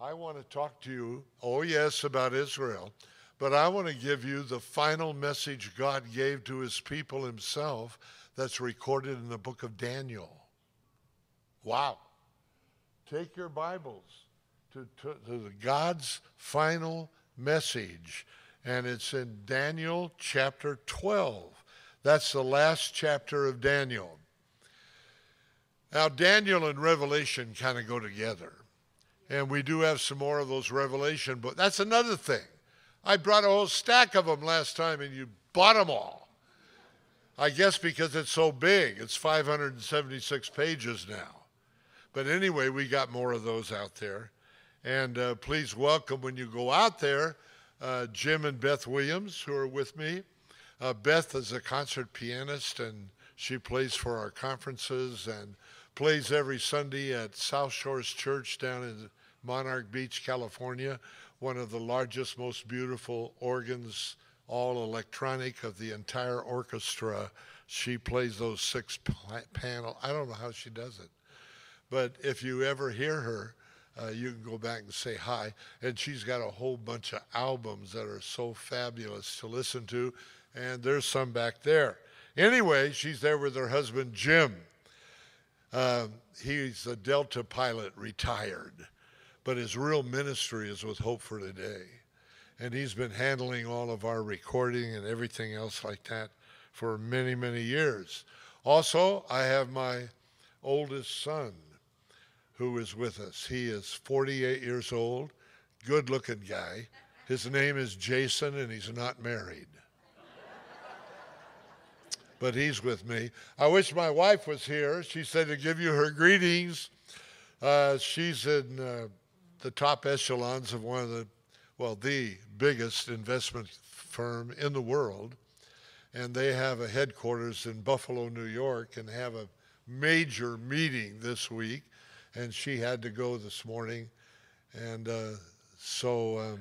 I want to talk to you, oh, yes, about Israel, but I want to give you the final message God gave to his people himself that's recorded in the book of Daniel. Wow. Take your Bibles to, to, to God's final message, and it's in Daniel chapter 12. That's the last chapter of Daniel. Now, Daniel and Revelation kind of go together. And we do have some more of those Revelation books. That's another thing. I brought a whole stack of them last time, and you bought them all. I guess because it's so big. It's 576 pages now. But anyway, we got more of those out there. And uh, please welcome when you go out there uh, Jim and Beth Williams, who are with me. Uh, Beth is a concert pianist, and she plays for our conferences and plays every Sunday at South Shores Church down in Monarch Beach, California, one of the largest, most beautiful organs, all electronic of the entire orchestra. She plays those six panel. I don't know how she does it. But if you ever hear her, uh, you can go back and say hi. And she's got a whole bunch of albums that are so fabulous to listen to. And there's some back there. Anyway, she's there with her husband, Jim. Uh, he's a Delta pilot, retired, but his real ministry is with Hope for Today. And he's been handling all of our recording and everything else like that for many, many years. Also, I have my oldest son who is with us. He is 48 years old, good looking guy. His name is Jason, and he's not married but he's with me. I wish my wife was here. She said to give you her greetings. Uh, she's in uh, the top echelons of one of the, well, the biggest investment firm in the world. And they have a headquarters in Buffalo, New York, and have a major meeting this week. And she had to go this morning. And uh, so um,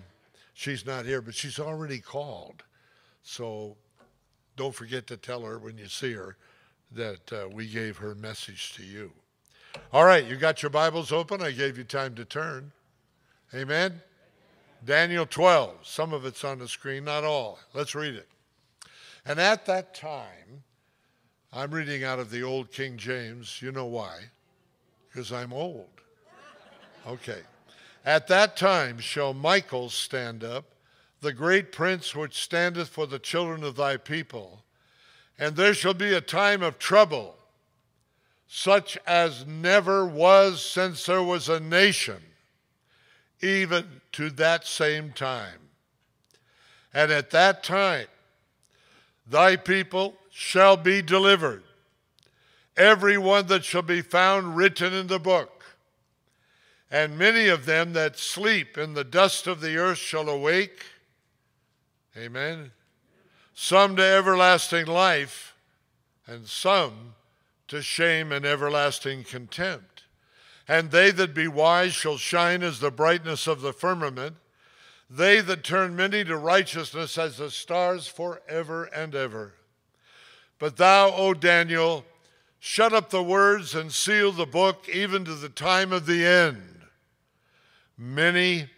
she's not here, but she's already called. So don't forget to tell her when you see her that uh, we gave her message to you. All right, you got your Bibles open. I gave you time to turn. Amen. Daniel 12. Some of it's on the screen, not all. Let's read it. And at that time, I'm reading out of the old King James. You know why? Because I'm old. Okay. At that time shall Michael stand up the great prince which standeth for the children of thy people. And there shall be a time of trouble, such as never was since there was a nation, even to that same time. And at that time, thy people shall be delivered, every one that shall be found written in the book. And many of them that sleep in the dust of the earth shall awake Amen. Some to everlasting life, and some to shame and everlasting contempt. And they that be wise shall shine as the brightness of the firmament, they that turn many to righteousness as the stars forever and ever. But thou, O Daniel, shut up the words and seal the book even to the time of the end. Many,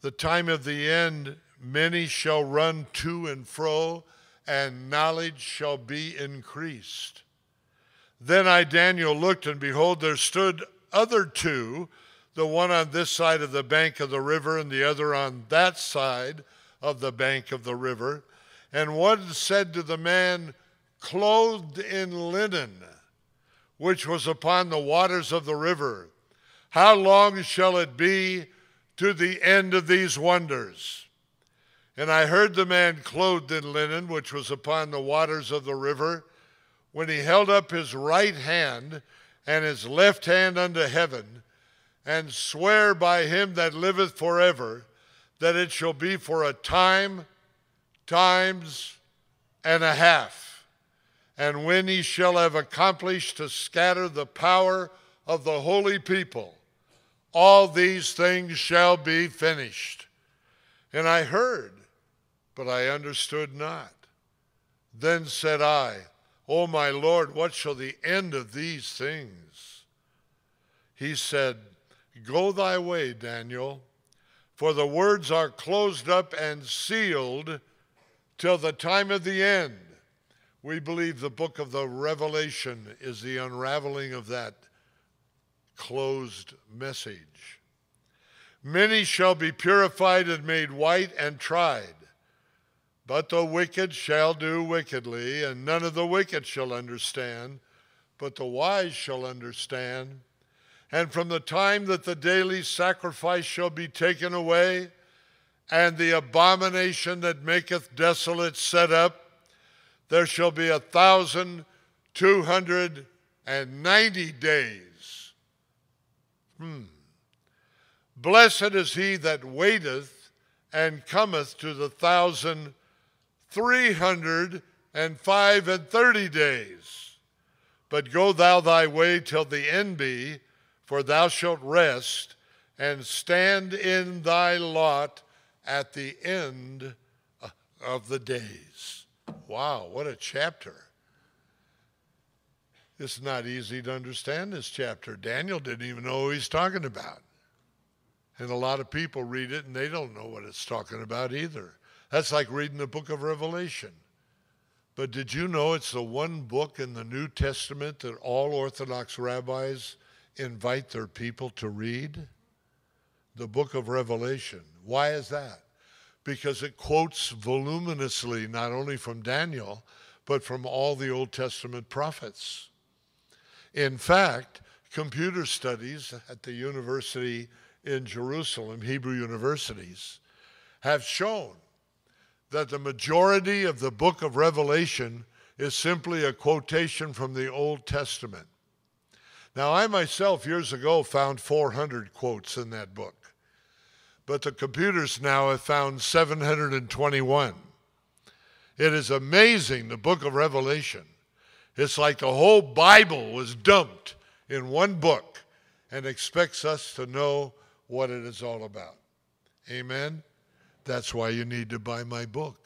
the time of the end Many shall run to and fro, and knowledge shall be increased. Then I, Daniel, looked, and behold, there stood other two, the one on this side of the bank of the river, and the other on that side of the bank of the river. And one said to the man, clothed in linen, which was upon the waters of the river, How long shall it be to the end of these wonders? And I heard the man clothed in linen, which was upon the waters of the river, when he held up his right hand and his left hand unto heaven, and swear by him that liveth forever, that it shall be for a time, times, and a half. And when he shall have accomplished to scatter the power of the holy people, all these things shall be finished. And I heard but I understood not. Then said I, O my Lord, what shall the end of these things? He said, Go thy way, Daniel, for the words are closed up and sealed till the time of the end. We believe the book of the Revelation is the unraveling of that closed message. Many shall be purified and made white and tried. But the wicked shall do wickedly, and none of the wicked shall understand, but the wise shall understand. And from the time that the daily sacrifice shall be taken away, and the abomination that maketh desolate set up, there shall be a thousand two hundred and ninety days. Hmm. Blessed is he that waiteth and cometh to the thousand three hundred and five and thirty days. But go thou thy way till the end be, for thou shalt rest and stand in thy lot at the end uh, of the days. Wow, what a chapter. It's not easy to understand this chapter. Daniel didn't even know who he's talking about. And a lot of people read it and they don't know what it's talking about either. That's like reading the book of Revelation. But did you know it's the one book in the New Testament that all Orthodox rabbis invite their people to read? The book of Revelation. Why is that? Because it quotes voluminously not only from Daniel, but from all the Old Testament prophets. In fact, computer studies at the university in Jerusalem, Hebrew universities, have shown that the majority of the book of Revelation is simply a quotation from the Old Testament. Now, I myself years ago found 400 quotes in that book, but the computers now have found 721. It is amazing, the book of Revelation. It's like the whole Bible was dumped in one book and expects us to know what it is all about. Amen? That's why you need to buy my book.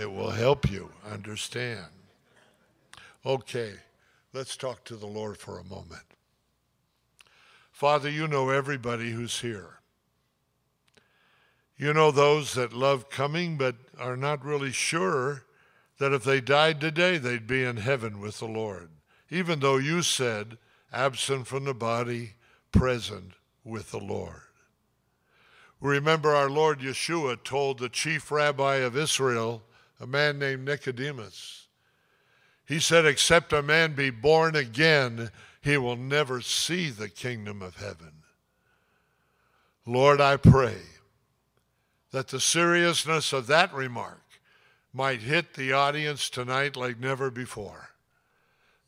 It will help you understand. Okay, let's talk to the Lord for a moment. Father, you know everybody who's here. You know those that love coming but are not really sure that if they died today, they'd be in heaven with the Lord, even though you said, absent from the body, present with the Lord. We remember, our Lord Yeshua told the chief rabbi of Israel, a man named Nicodemus, he said, Except a man be born again, he will never see the kingdom of heaven. Lord, I pray that the seriousness of that remark might hit the audience tonight like never before,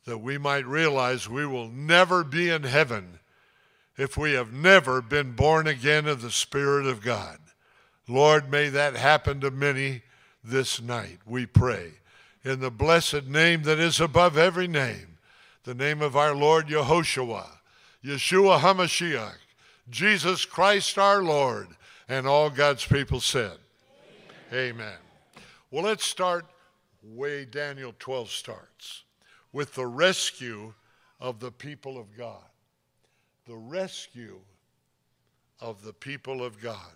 that we might realize we will never be in heaven if we have never been born again of the Spirit of God. Lord, may that happen to many this night, we pray. In the blessed name that is above every name, the name of our Lord Yehoshua, Yeshua HaMashiach, Jesus Christ our Lord, and all God's people said, Amen. Amen. Well, let's start way Daniel 12 starts with the rescue of the people of God the rescue of the people of God.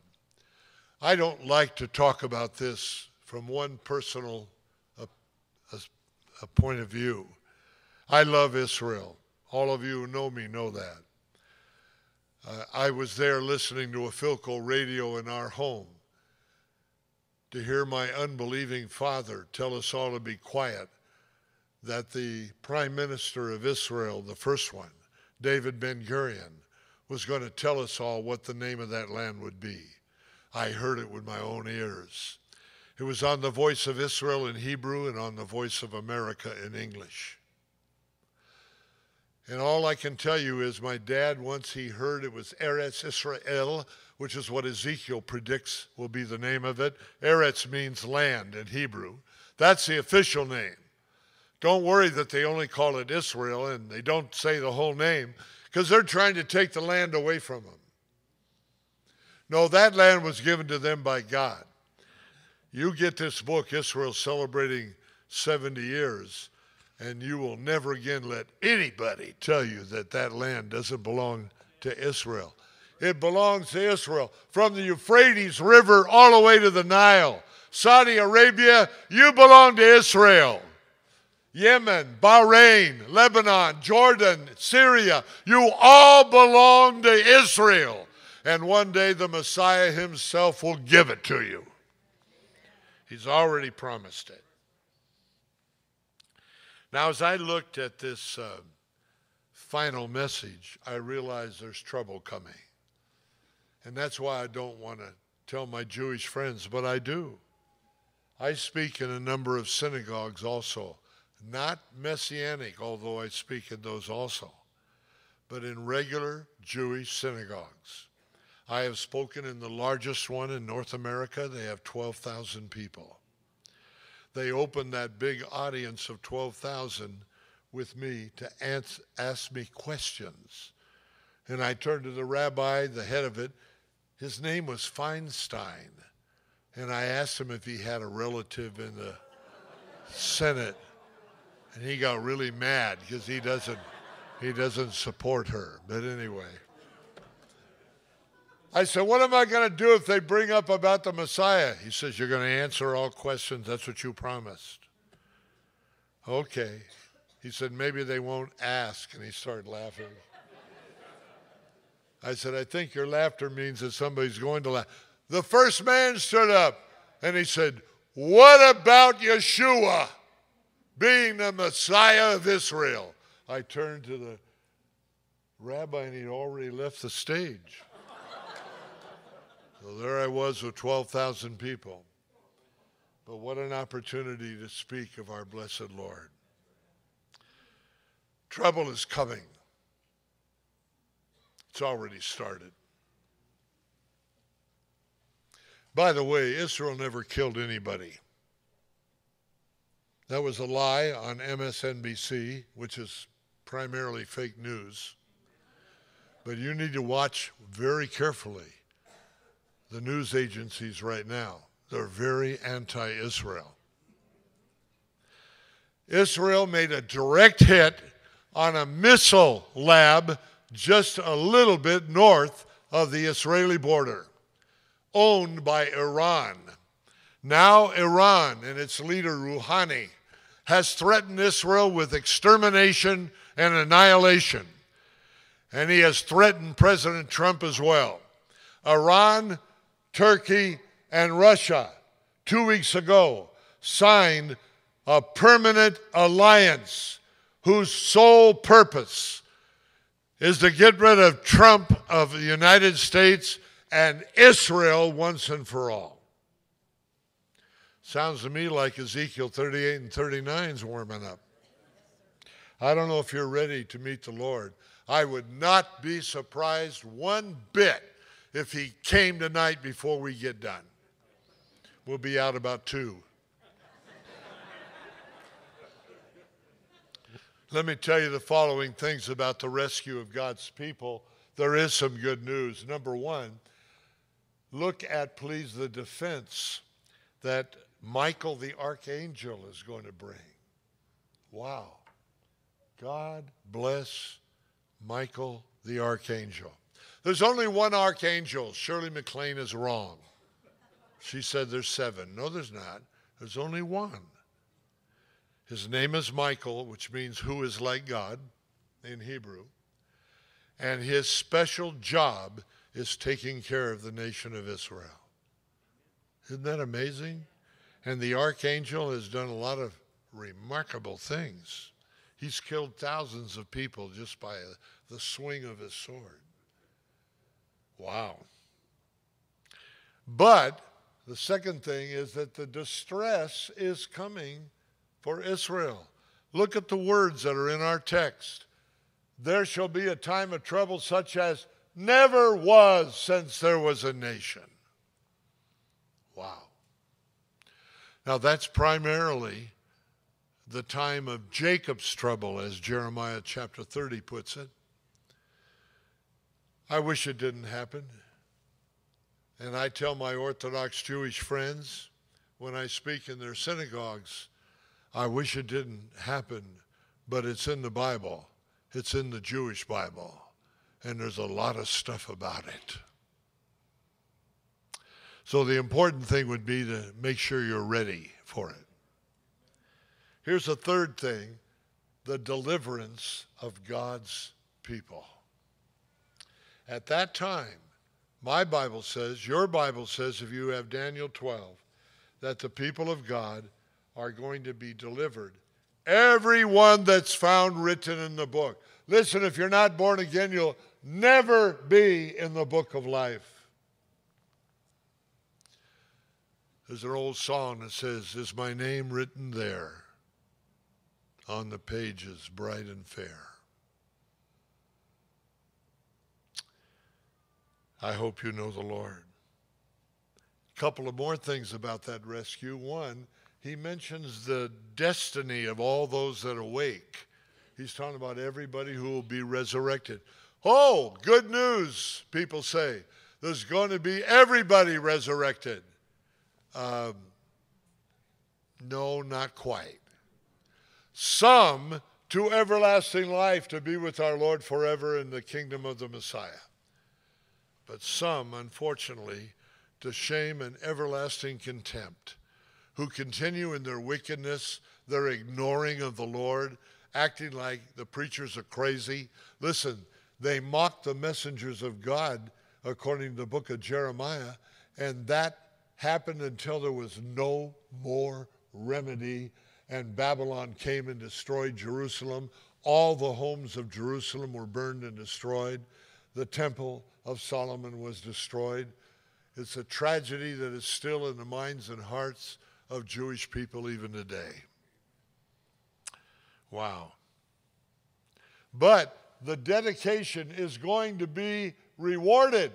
I don't like to talk about this from one personal uh, a, point of view. I love Israel. All of you who know me know that. Uh, I was there listening to a Philco radio in our home to hear my unbelieving father tell us all to be quiet that the prime minister of Israel, the first one, David Ben Gurion was going to tell us all what the name of that land would be. I heard it with my own ears. It was on the voice of Israel in Hebrew and on the voice of America in English. And all I can tell you is my dad, once he heard it was Eretz Israel, which is what Ezekiel predicts will be the name of it. Eretz means land in Hebrew. That's the official name. Don't worry that they only call it Israel and they don't say the whole name because they're trying to take the land away from them. No, that land was given to them by God. You get this book, Israel celebrating 70 years, and you will never again let anybody tell you that that land doesn't belong to Israel. It belongs to Israel. From the Euphrates River all the way to the Nile. Saudi Arabia, you belong to Israel. Yemen, Bahrain, Lebanon, Jordan, Syria, you all belong to Israel. And one day the Messiah himself will give it to you. He's already promised it. Now, as I looked at this uh, final message, I realized there's trouble coming. And that's why I don't want to tell my Jewish friends, but I do. I speak in a number of synagogues also, not messianic, although I speak in those also, but in regular Jewish synagogues. I have spoken in the largest one in North America. They have 12,000 people. They opened that big audience of 12,000 with me to ask me questions. And I turned to the rabbi, the head of it. His name was Feinstein. And I asked him if he had a relative in the Senate. And he got really mad because he doesn't he doesn't support her. But anyway. I said, What am I going to do if they bring up about the Messiah? He says, You're going to answer all questions. That's what you promised. Okay. He said, Maybe they won't ask. And he started laughing. I said, I think your laughter means that somebody's going to laugh. The first man stood up and he said, What about Yeshua being the Messiah of Israel? I turned to the rabbi and he'd already left the stage. so there I was with 12,000 people. But what an opportunity to speak of our blessed Lord. Trouble is coming. It's already started. By the way, Israel never killed anybody. That was a lie on MSNBC, which is primarily fake news. But you need to watch very carefully the news agencies right now. They're very anti Israel. Israel made a direct hit on a missile lab just a little bit north of the Israeli border owned by Iran. Now, Iran and its leader, Rouhani, has threatened Israel with extermination and annihilation. And he has threatened President Trump as well. Iran, Turkey, and Russia, two weeks ago, signed a permanent alliance whose sole purpose is to get rid of Trump of the United States and Israel once and for all. Sounds to me like Ezekiel 38 and 39 is warming up. I don't know if you're ready to meet the Lord. I would not be surprised one bit if he came tonight before we get done. We'll be out about two. Let me tell you the following things about the rescue of God's people. There is some good news. Number one, look at, please, the defense that Michael the archangel is going to bring. Wow. God bless Michael the archangel. There's only one archangel. Shirley MacLaine is wrong. She said there's seven. No, there's not. There's only one. His name is Michael, which means who is like God in Hebrew. And his special job is taking care of the nation of Israel. Isn't that amazing? And the archangel has done a lot of remarkable things. He's killed thousands of people just by uh, the swing of his sword. Wow. But the second thing is that the distress is coming for Israel. Look at the words that are in our text. There shall be a time of trouble such as never was since there was a nation. Wow. Now that's primarily the time of Jacob's trouble, as Jeremiah chapter 30 puts it. I wish it didn't happen. And I tell my Orthodox Jewish friends when I speak in their synagogues, I wish it didn't happen, but it's in the Bible. It's in the Jewish Bible. and there's a lot of stuff about it. So the important thing would be to make sure you're ready for it. Here's a third thing the deliverance of God's people. At that time, my Bible says, your Bible says, if you have Daniel 12, that the people of God are going to be delivered. Everyone that's found written in the book. Listen, if you're not born again, you'll never be in the book of life. There's an old song that says, Is my name written there on the pages bright and fair? I hope you know the Lord. A couple of more things about that rescue. One, he mentions the destiny of all those that awake. He's talking about everybody who will be resurrected. Oh, good news, people say. There's going to be everybody resurrected. Um, no, not quite. Some to everlasting life to be with our Lord forever in the kingdom of the Messiah. But some, unfortunately, to shame and everlasting contempt, who continue in their wickedness, their ignoring of the Lord, acting like the preachers are crazy. Listen, they mock the messengers of God, according to the book of Jeremiah, and that happened until there was no more remedy, and Babylon came and destroyed Jerusalem. All the homes of Jerusalem were burned and destroyed. The temple of Solomon was destroyed. It's a tragedy that is still in the minds and hearts of Jewish people even today. Wow. But the dedication is going to be rewarded.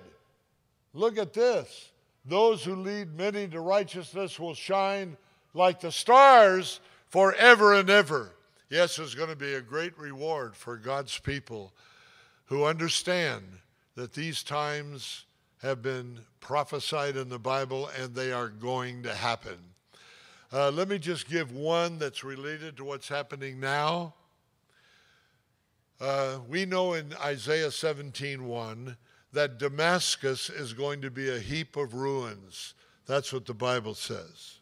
Look at this. Those who lead many to righteousness will shine like the stars forever and ever. Yes, there's going to be a great reward for God's people who understand that these times have been prophesied in the Bible and they are going to happen. Uh, let me just give one that's related to what's happening now. Uh, we know in Isaiah 17:1 that Damascus is going to be a heap of ruins. That's what the Bible says.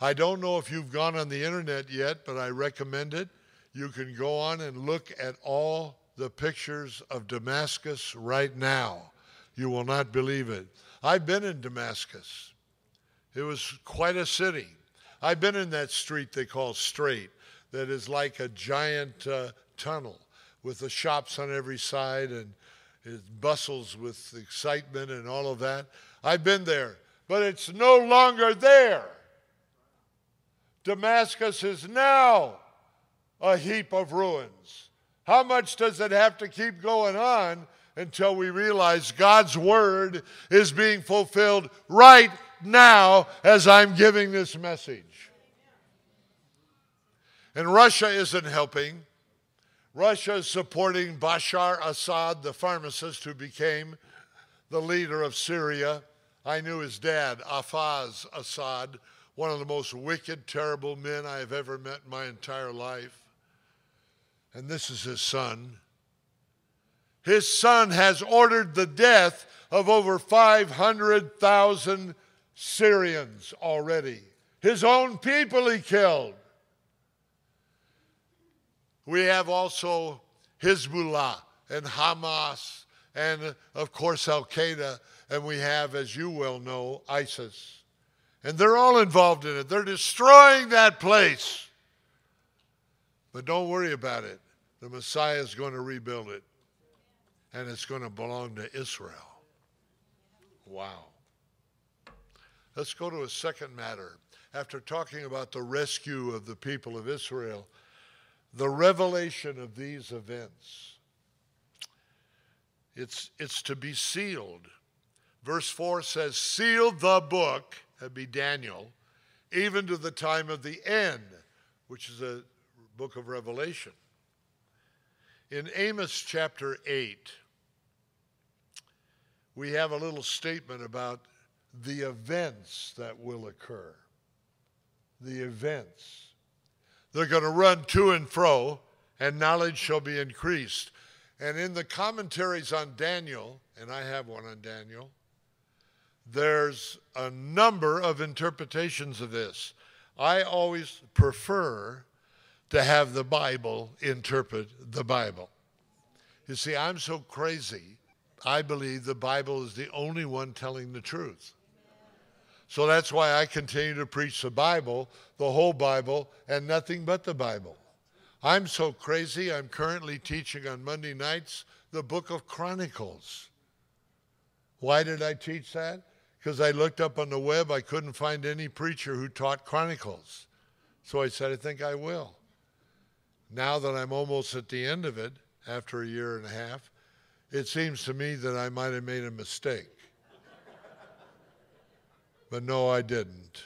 I don't know if you've gone on the internet yet, but I recommend it. You can go on and look at all the pictures of Damascus right now. You will not believe it. I've been in Damascus. It was quite a city. I've been in that street they call Straight, that is like a giant uh, tunnel with the shops on every side and it bustles with excitement and all of that. I've been there, but it's no longer there. Damascus is now a heap of ruins. How much does it have to keep going on until we realize God's word is being fulfilled right now as I'm giving this message? And Russia isn't helping. Russia is supporting Bashar Assad, the pharmacist who became the leader of Syria. I knew his dad, Hafez Assad, one of the most wicked, terrible men I have ever met in my entire life. And this is his son. His son has ordered the death of over 500,000 Syrians already. His own people he killed. We have also Hezbollah and Hamas and, of course, Al Qaeda. And we have, as you well know, ISIS. And they're all involved in it. They're destroying that place. But don't worry about it. The Messiah is going to rebuild it. And it's going to belong to Israel. Wow. Let's go to a second matter. After talking about the rescue of the people of Israel, the revelation of these events. It's, it's to be sealed. Verse 4 says, Seal the book, that'd be Daniel, even to the time of the end, which is a book of Revelation. In Amos chapter 8, we have a little statement about the events that will occur. The events. They're going to run to and fro, and knowledge shall be increased. And in the commentaries on Daniel, and I have one on Daniel, there's a number of interpretations of this. I always prefer to have the Bible interpret the Bible. You see, I'm so crazy, I believe the Bible is the only one telling the truth. So that's why I continue to preach the Bible, the whole Bible, and nothing but the Bible. I'm so crazy, I'm currently teaching on Monday nights the book of Chronicles. Why did I teach that? Because I looked up on the web, I couldn't find any preacher who taught Chronicles. So I said, I think I will. Now that I'm almost at the end of it, after a year and a half, it seems to me that I might have made a mistake. But no, I didn't.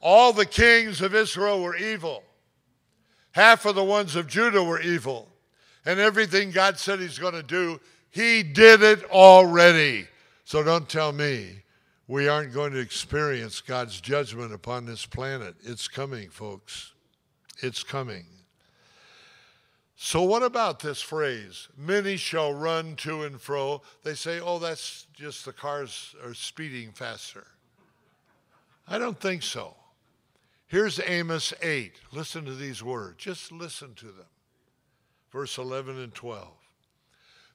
All the kings of Israel were evil. Half of the ones of Judah were evil. And everything God said He's going to do, He did it already. So don't tell me we aren't going to experience God's judgment upon this planet. It's coming, folks. It's coming. So, what about this phrase? Many shall run to and fro. They say, oh, that's just the cars are speeding faster. I don't think so. Here's Amos 8. Listen to these words. Just listen to them. Verse 11 and 12.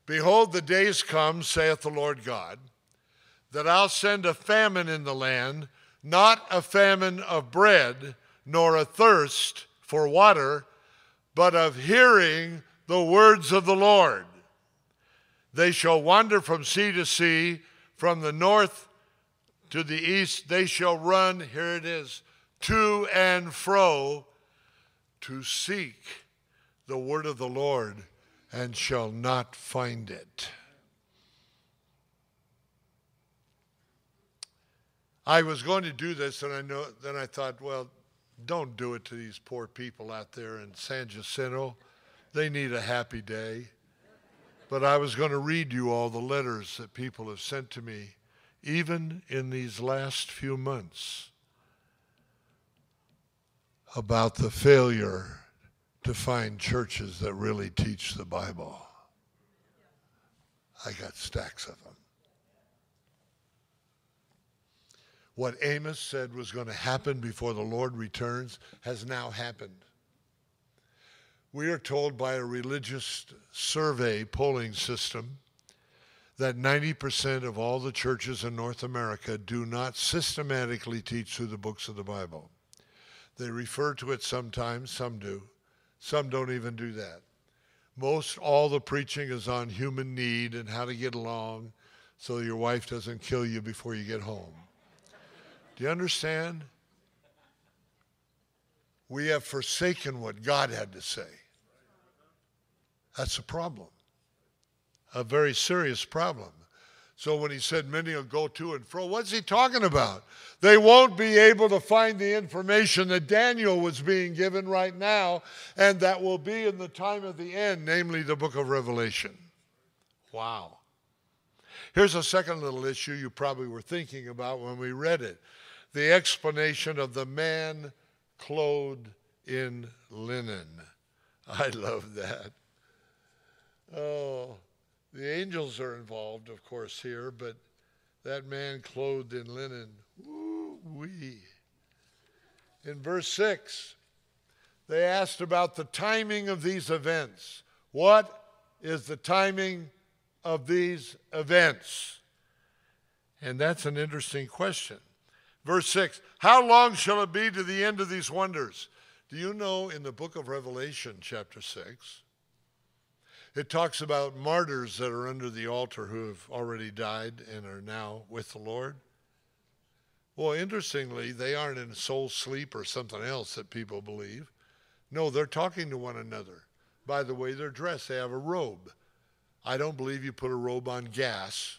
Behold, the days come, saith the Lord God, that I'll send a famine in the land, not a famine of bread, nor a thirst for water but of hearing the words of the Lord. They shall wander from sea to sea, from the north to the east. They shall run, here it is, to and fro to seek the word of the Lord and shall not find it. I was going to do this, and I know. Then I thought, well, don't do it to these poor people out there in San Jacinto. They need a happy day. But I was going to read you all the letters that people have sent to me, even in these last few months, about the failure to find churches that really teach the Bible. I got stacks of them. What Amos said was going to happen before the Lord returns has now happened. We are told by a religious survey polling system that 90% of all the churches in North America do not systematically teach through the books of the Bible. They refer to it sometimes, some do. Some don't even do that. Most all the preaching is on human need and how to get along so your wife doesn't kill you before you get home. Do you understand? We have forsaken what God had to say. That's a problem, a very serious problem. So when he said many will go to and fro, what's he talking about? They won't be able to find the information that Daniel was being given right now and that will be in the time of the end, namely the book of Revelation. Wow. Here's a second little issue you probably were thinking about when we read it the explanation of the man clothed in linen. I love that. Oh, the angels are involved, of course, here, but that man clothed in linen, woo wee. In verse 6, they asked about the timing of these events. What is the timing of these events? And that's an interesting question. Verse 6 How long shall it be to the end of these wonders? Do you know in the book of Revelation, chapter 6, it talks about martyrs that are under the altar who have already died and are now with the Lord? Well, interestingly, they aren't in soul sleep or something else that people believe. No, they're talking to one another. By the way they're dressed, they have a robe. I don't believe you put a robe on gas.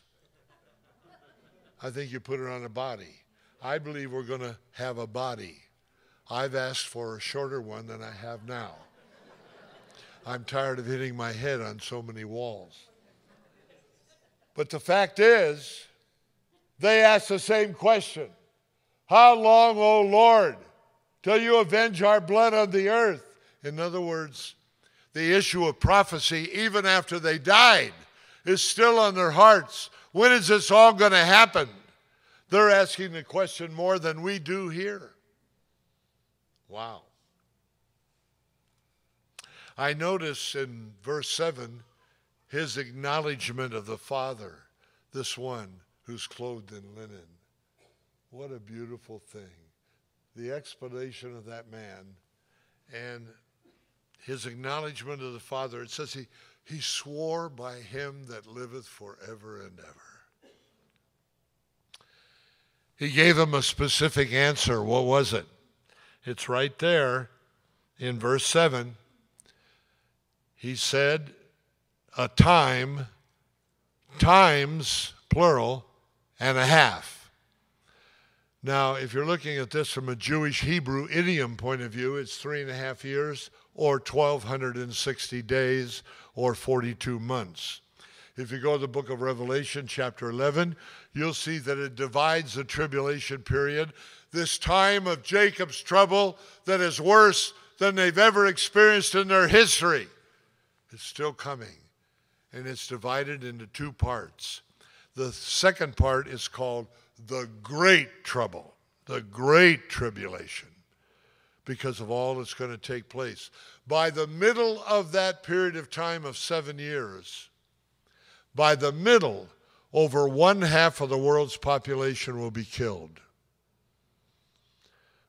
I think you put it on a body. I believe we're going to have a body. I've asked for a shorter one than I have now. I'm tired of hitting my head on so many walls. But the fact is, they ask the same question How long, O Lord, till you avenge our blood on the earth? In other words, the issue of prophecy, even after they died, is still on their hearts. When is this all going to happen? They're asking the question more than we do here. Wow. I notice in verse 7 his acknowledgement of the Father, this one who's clothed in linen. What a beautiful thing. The explanation of that man and his acknowledgement of the Father. It says he, he swore by him that liveth forever and ever. He gave him a specific answer. What was it? It's right there in verse 7. He said, A time, times, plural, and a half. Now, if you're looking at this from a Jewish Hebrew idiom point of view, it's three and a half years or 1,260 days or 42 months. If you go to the book of Revelation, chapter 11, you'll see that it divides the tribulation period, this time of Jacob's trouble that is worse than they've ever experienced in their history. It's still coming, and it's divided into two parts. The second part is called the great trouble, the great tribulation, because of all that's going to take place. By the middle of that period of time of seven years, by the middle, over one half of the world's population will be killed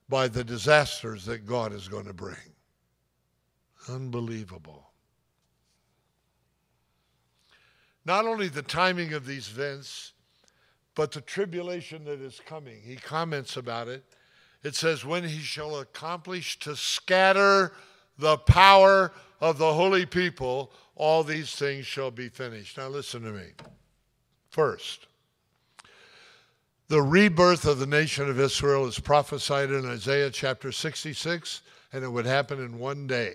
by the disasters that God is going to bring. Unbelievable. Not only the timing of these events, but the tribulation that is coming. He comments about it. It says, When he shall accomplish to scatter the power of the holy people, all these things shall be finished. Now, listen to me. First, the rebirth of the nation of Israel is prophesied in Isaiah chapter 66, and it would happen in one day.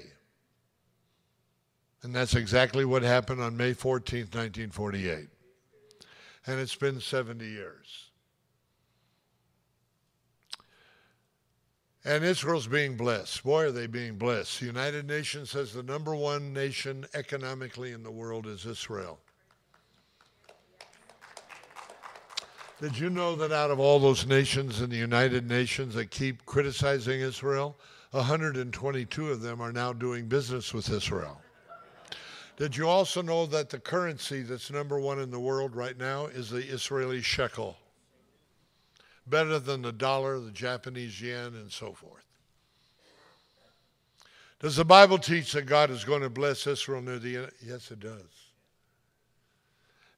And that's exactly what happened on May 14, 1948 and it's been 70 years. And Israel's being blessed. Boy, are they being blessed. The United Nations says the number one nation economically in the world is Israel. Did you know that out of all those nations in the United Nations that keep criticizing Israel, 122 of them are now doing business with Israel? Did you also know that the currency that's number one in the world right now is the Israeli shekel? Better than the dollar, the Japanese yen, and so forth. Does the Bible teach that God is going to bless Israel near the end? Yes, it does.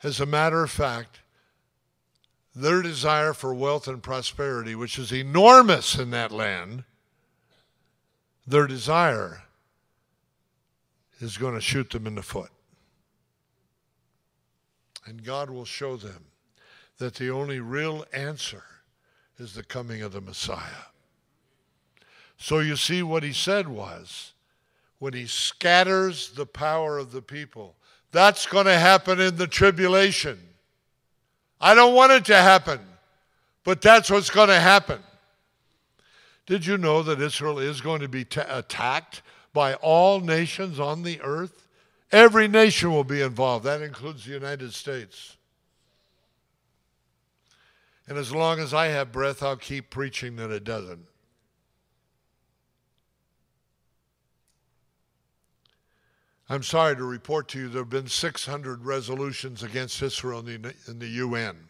As a matter of fact, their desire for wealth and prosperity, which is enormous in that land, their desire is going to shoot them in the foot. And God will show them that the only real answer is the coming of the Messiah. So you see, what he said was when he scatters the power of the people, that's going to happen in the tribulation. I don't want it to happen, but that's what's going to happen. Did you know that Israel is going to be attacked by all nations on the earth. Every nation will be involved. That includes the United States. And as long as I have breath, I'll keep preaching that it doesn't. I'm sorry to report to you there have been 600 resolutions against Israel in the, in the UN.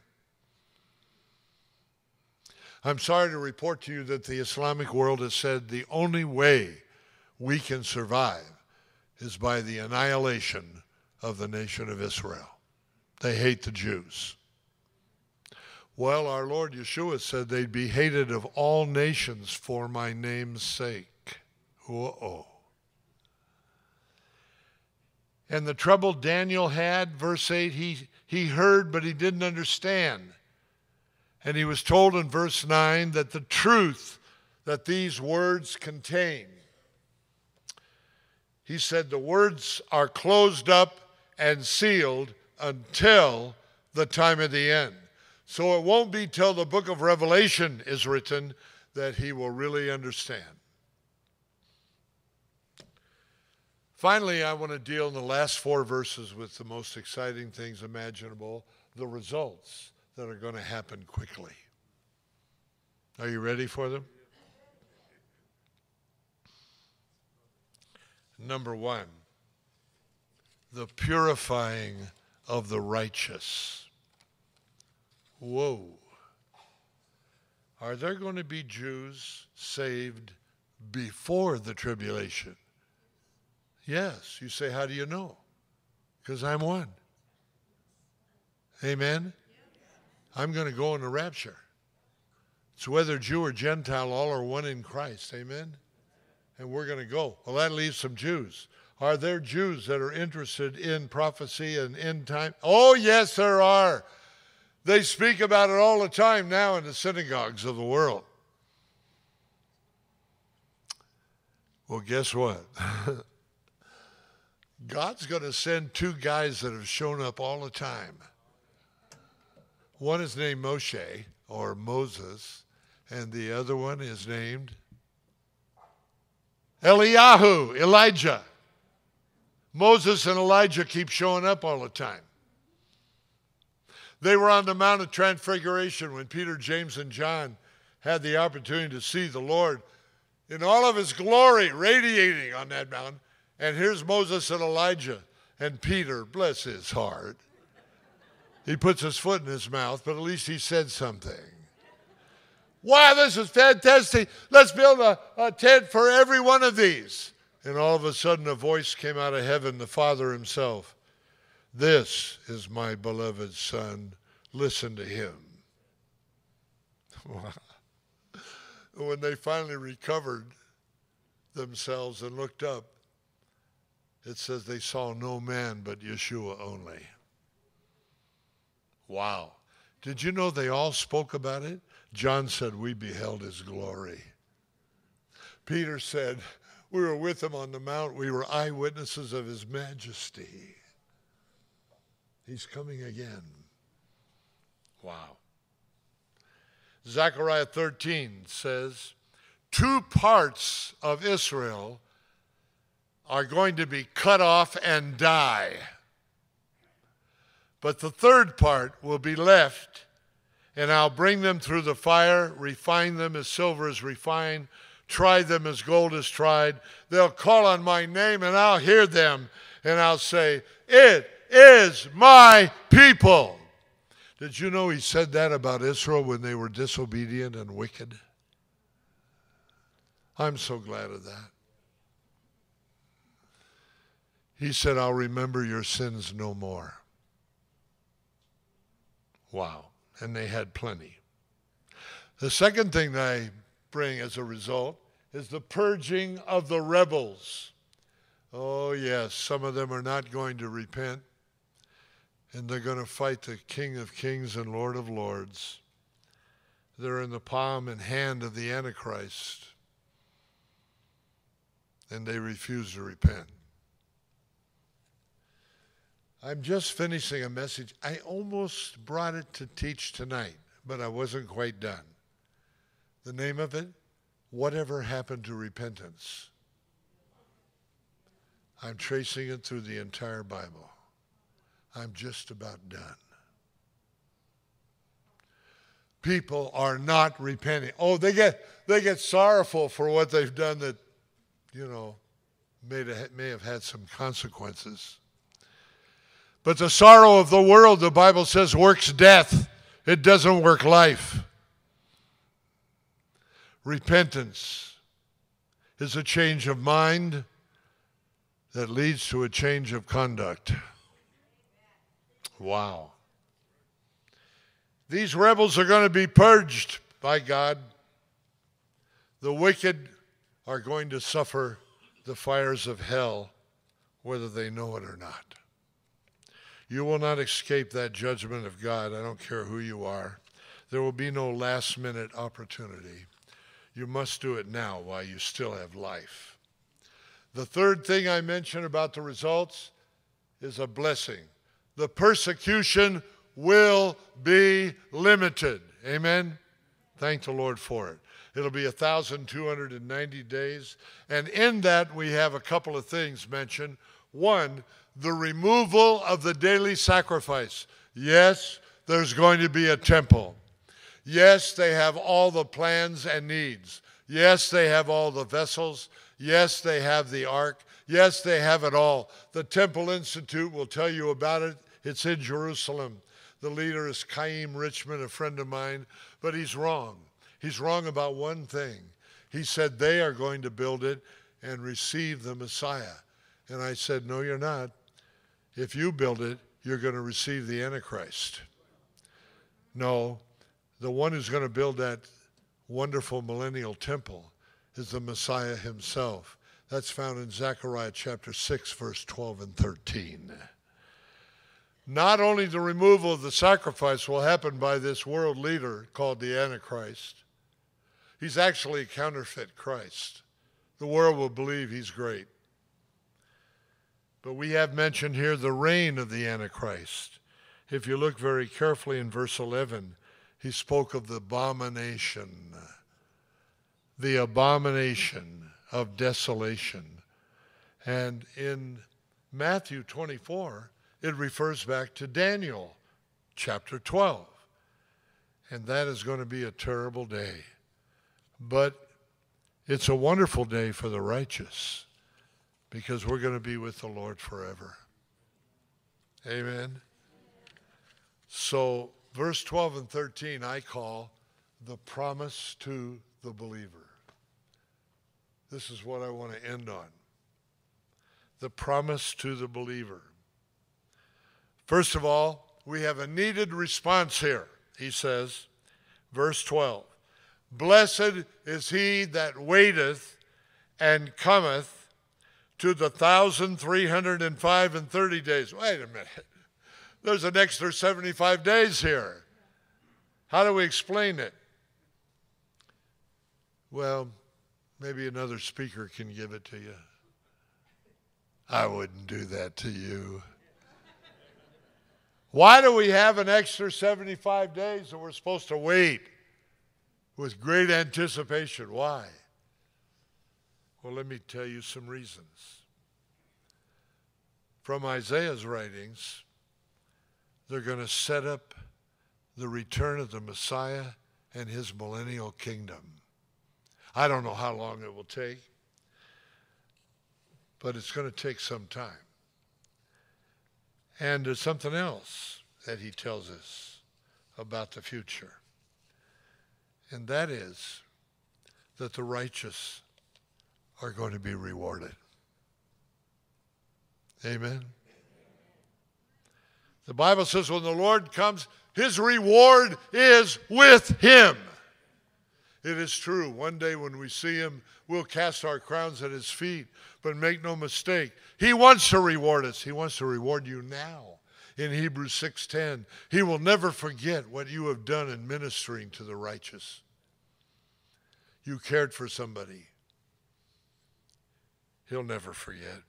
I'm sorry to report to you that the Islamic world has said the only way we can survive is by the annihilation of the nation of Israel. They hate the Jews. Well, our Lord Yeshua said they'd be hated of all nations for my name's sake. Whoa. And the trouble Daniel had, verse 8, he, he heard, but he didn't understand. And he was told in verse 9 that the truth that these words contain he said the words are closed up and sealed until the time of the end. So it won't be till the book of Revelation is written that he will really understand. Finally, I want to deal in the last four verses with the most exciting things imaginable the results that are going to happen quickly. Are you ready for them? Number one, the purifying of the righteous. Whoa. Are there going to be Jews saved before the tribulation? Yes. You say, How do you know? Because I'm one. Amen? I'm going to go in the rapture. It's whether Jew or Gentile, all are one in Christ. Amen? And we're going to go. Well, that leaves some Jews. Are there Jews that are interested in prophecy and end time? Oh, yes, there are. They speak about it all the time now in the synagogues of the world. Well, guess what? God's going to send two guys that have shown up all the time. One is named Moshe or Moses, and the other one is named Eliyahu, Elijah. Moses and Elijah keep showing up all the time. They were on the Mount of Transfiguration when Peter, James, and John had the opportunity to see the Lord in all of his glory radiating on that mountain. And here's Moses and Elijah and Peter, bless his heart. He puts his foot in his mouth, but at least he said something. Wow, this is fantastic. Let's build a, a tent for every one of these. And all of a sudden, a voice came out of heaven, the Father Himself. This is my beloved Son. Listen to Him. when they finally recovered themselves and looked up, it says they saw no man but Yeshua only. Wow. Did you know they all spoke about it? John said, We beheld his glory. Peter said, We were with him on the mount. We were eyewitnesses of his majesty. He's coming again. Wow. Zechariah 13 says, Two parts of Israel are going to be cut off and die. But the third part will be left, and I'll bring them through the fire, refine them as silver is refined, try them as gold is tried. They'll call on my name, and I'll hear them, and I'll say, It is my people. Did you know he said that about Israel when they were disobedient and wicked? I'm so glad of that. He said, I'll remember your sins no more. Wow. And they had plenty. The second thing I bring as a result is the purging of the rebels. Oh, yes, some of them are not going to repent, and they're going to fight the King of Kings and Lord of Lords. They're in the palm and hand of the Antichrist, and they refuse to repent. I'm just finishing a message. I almost brought it to teach tonight, but I wasn't quite done. The name of it, Whatever Happened to Repentance. I'm tracing it through the entire Bible. I'm just about done. People are not repenting. Oh, they get they get sorrowful for what they've done that, you know, may, may have had some consequences. But the sorrow of the world, the Bible says, works death. It doesn't work life. Repentance is a change of mind that leads to a change of conduct. Wow. These rebels are going to be purged by God. The wicked are going to suffer the fires of hell, whether they know it or not. You will not escape that judgment of God. I don't care who you are. There will be no last minute opportunity. You must do it now while you still have life. The third thing I mentioned about the results is a blessing. The persecution will be limited. Amen? Thank the Lord for it. It'll be 1,290 days. And in that, we have a couple of things mentioned. One, the removal of the daily sacrifice. Yes, there's going to be a temple. Yes, they have all the plans and needs. Yes, they have all the vessels. Yes, they have the ark. Yes, they have it all. The Temple Institute will tell you about it. It's in Jerusalem. The leader is Chaim Richman, a friend of mine, but he's wrong. He's wrong about one thing. He said they are going to build it and receive the Messiah. And I said, No, you're not. If you build it, you're going to receive the Antichrist. No, the one who's going to build that wonderful millennial temple is the Messiah himself. That's found in Zechariah chapter 6, verse 12 and 13. Not only the removal of the sacrifice will happen by this world leader called the Antichrist, he's actually a counterfeit Christ. The world will believe he's great. But we have mentioned here the reign of the Antichrist. If you look very carefully in verse 11, he spoke of the abomination, the abomination of desolation. And in Matthew 24, it refers back to Daniel chapter 12. And that is going to be a terrible day. But it's a wonderful day for the righteous because we're going to be with the Lord forever. Amen. So, verse 12 and 13, I call the promise to the believer. This is what I want to end on. The promise to the believer. First of all, we have a needed response here. He says, verse 12 Blessed is he that waiteth and cometh to the thousand three hundred and five and thirty days. Wait a minute. There's an extra 75 days here. How do we explain it? Well, maybe another speaker can give it to you. I wouldn't do that to you. Why do we have an extra 75 days that we're supposed to wait with great anticipation? Why? Well, let me tell you some reasons. From Isaiah's writings, they're going to set up the return of the Messiah and his millennial kingdom. I don't know how long it will take, but it's going to take some time. And there's something else that he tells us about the future. And that is that the righteous are going to be rewarded. Amen. The Bible says when the Lord comes, his reward is with him. It is true. One day when we see him, we'll cast our crowns at his feet. But make no mistake, he wants to reward us. He wants to reward you now. In Hebrews 6:10, he will never forget what you have done in ministering to the righteous. You cared for somebody. He'll never forget.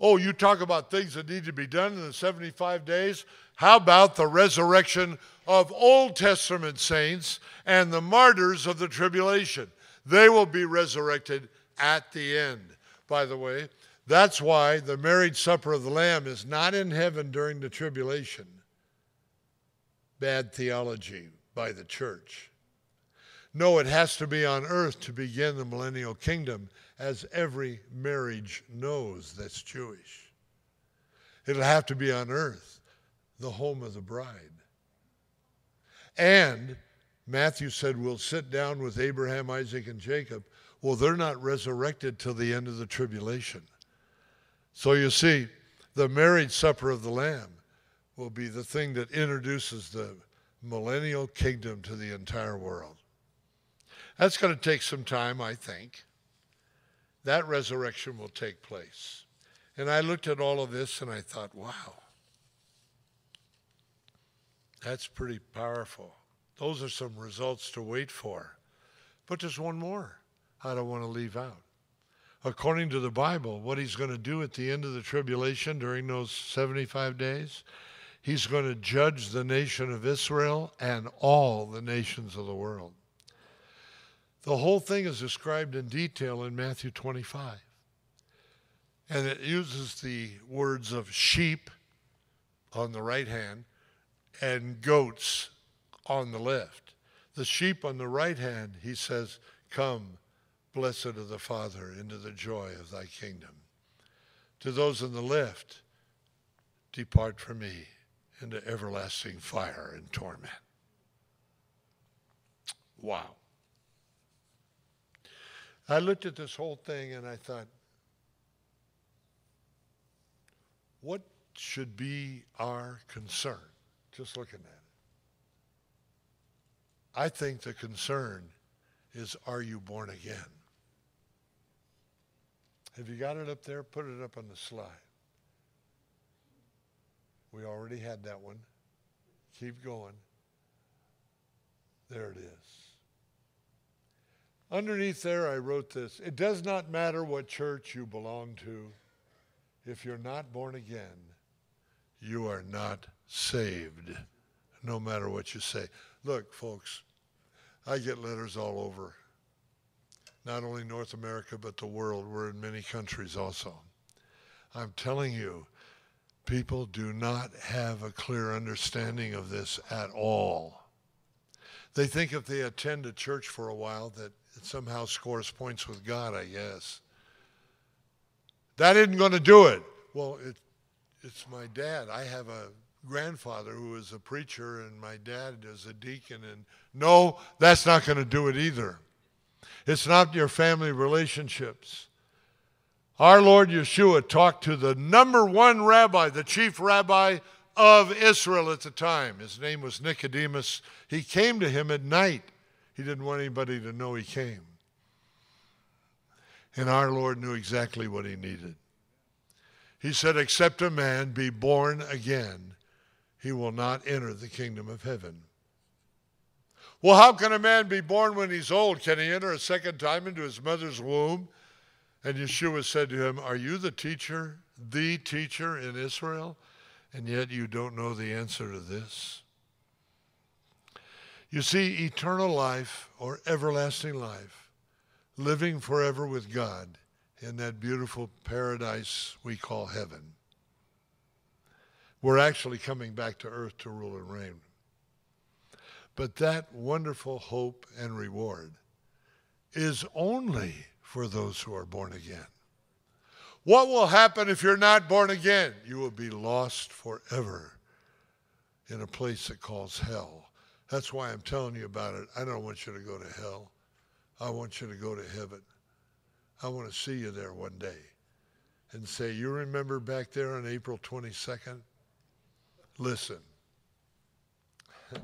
Oh, you talk about things that need to be done in the 75 days. How about the resurrection of Old Testament saints and the martyrs of the tribulation? They will be resurrected at the end. By the way, that's why the marriage supper of the Lamb is not in heaven during the tribulation. Bad theology by the church. No, it has to be on earth to begin the millennial kingdom, as every marriage knows that's Jewish. It'll have to be on earth, the home of the bride. And Matthew said, We'll sit down with Abraham, Isaac, and Jacob. Well, they're not resurrected till the end of the tribulation. So you see, the marriage supper of the Lamb will be the thing that introduces the millennial kingdom to the entire world. That's going to take some time, I think. That resurrection will take place. And I looked at all of this and I thought, wow, that's pretty powerful. Those are some results to wait for. But there's one more I don't want to leave out. According to the Bible, what he's going to do at the end of the tribulation during those 75 days, he's going to judge the nation of Israel and all the nations of the world. The whole thing is described in detail in Matthew 25. And it uses the words of sheep on the right hand and goats on the left. The sheep on the right hand, he says, Come, blessed of the Father, into the joy of thy kingdom. To those on the left, depart from me into everlasting fire and torment. Wow. I looked at this whole thing and I thought, what should be our concern? Just looking at it. I think the concern is are you born again? Have you got it up there? Put it up on the slide. We already had that one. Keep going. There it is. Underneath there, I wrote this It does not matter what church you belong to, if you're not born again, you are not saved, no matter what you say. Look, folks, I get letters all over, not only North America, but the world. We're in many countries also. I'm telling you, people do not have a clear understanding of this at all. They think if they attend a church for a while that it somehow scores points with God, I guess. That isn't going to do it. Well, it, it's my dad. I have a grandfather who was a preacher, and my dad is a deacon. And no, that's not going to do it either. It's not your family relationships. Our Lord Yeshua talked to the number one rabbi, the chief rabbi of Israel at the time. His name was Nicodemus. He came to him at night. He didn't want anybody to know he came. And our Lord knew exactly what he needed. He said, Except a man be born again, he will not enter the kingdom of heaven. Well, how can a man be born when he's old? Can he enter a second time into his mother's womb? And Yeshua said to him, Are you the teacher, the teacher in Israel? And yet you don't know the answer to this? You see, eternal life or everlasting life, living forever with God in that beautiful paradise we call heaven. We're actually coming back to earth to rule and reign. But that wonderful hope and reward is only for those who are born again. What will happen if you're not born again? You will be lost forever in a place that calls hell. That's why I'm telling you about it. I don't want you to go to hell. I want you to go to heaven. I want to see you there one day and say, You remember back there on April 22nd? Listen.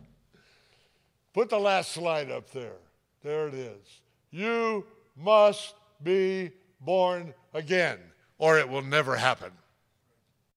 Put the last slide up there. There it is. You must be born again, or it will never happen.